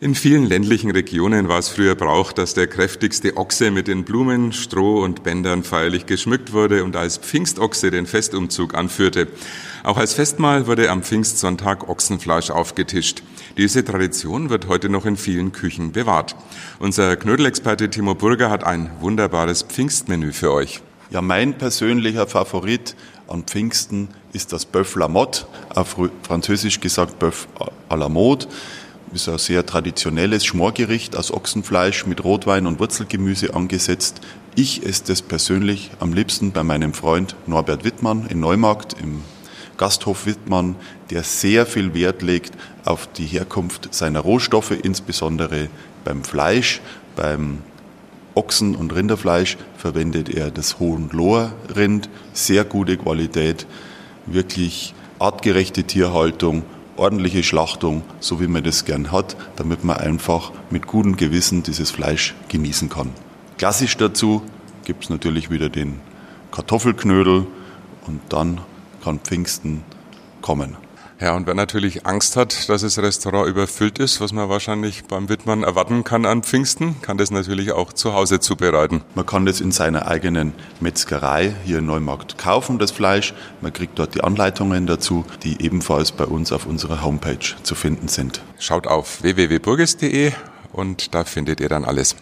In vielen ländlichen Regionen war es früher Brauch, dass der kräftigste Ochse mit den Blumen, Stroh und Bändern feierlich geschmückt wurde und als Pfingstochse den Festumzug anführte. Auch als Festmahl wurde am Pfingstsonntag Ochsenfleisch aufgetischt. Diese Tradition wird heute noch in vielen Küchen bewahrt. Unser Knödelexperte Timo Burger hat ein wunderbares Pfingstmenü für euch. Ja, mein persönlicher Favorit an Pfingsten ist das Bœuf la Motte, auf Französisch gesagt Bœuf à la Mode ist ein sehr traditionelles Schmorgericht aus Ochsenfleisch mit Rotwein und Wurzelgemüse angesetzt. Ich esse es persönlich am liebsten bei meinem Freund Norbert Wittmann in Neumarkt im Gasthof Wittmann, der sehr viel Wert legt auf die Herkunft seiner Rohstoffe, insbesondere beim Fleisch, beim Ochsen- und Rinderfleisch verwendet er das Hohenloher-Rind, sehr gute Qualität, wirklich artgerechte Tierhaltung ordentliche Schlachtung, so wie man das gern hat, damit man einfach mit gutem Gewissen dieses Fleisch genießen kann. Klassisch dazu gibt es natürlich wieder den Kartoffelknödel und dann kann Pfingsten kommen. Ja, und wer natürlich Angst hat, dass das Restaurant überfüllt ist, was man wahrscheinlich beim Wittmann erwarten kann an Pfingsten, kann das natürlich auch zu Hause zubereiten. Man kann das in seiner eigenen Metzgerei hier in Neumarkt kaufen, das Fleisch. Man kriegt dort die Anleitungen dazu, die ebenfalls bei uns auf unserer Homepage zu finden sind. Schaut auf www.burges.de und da findet ihr dann alles.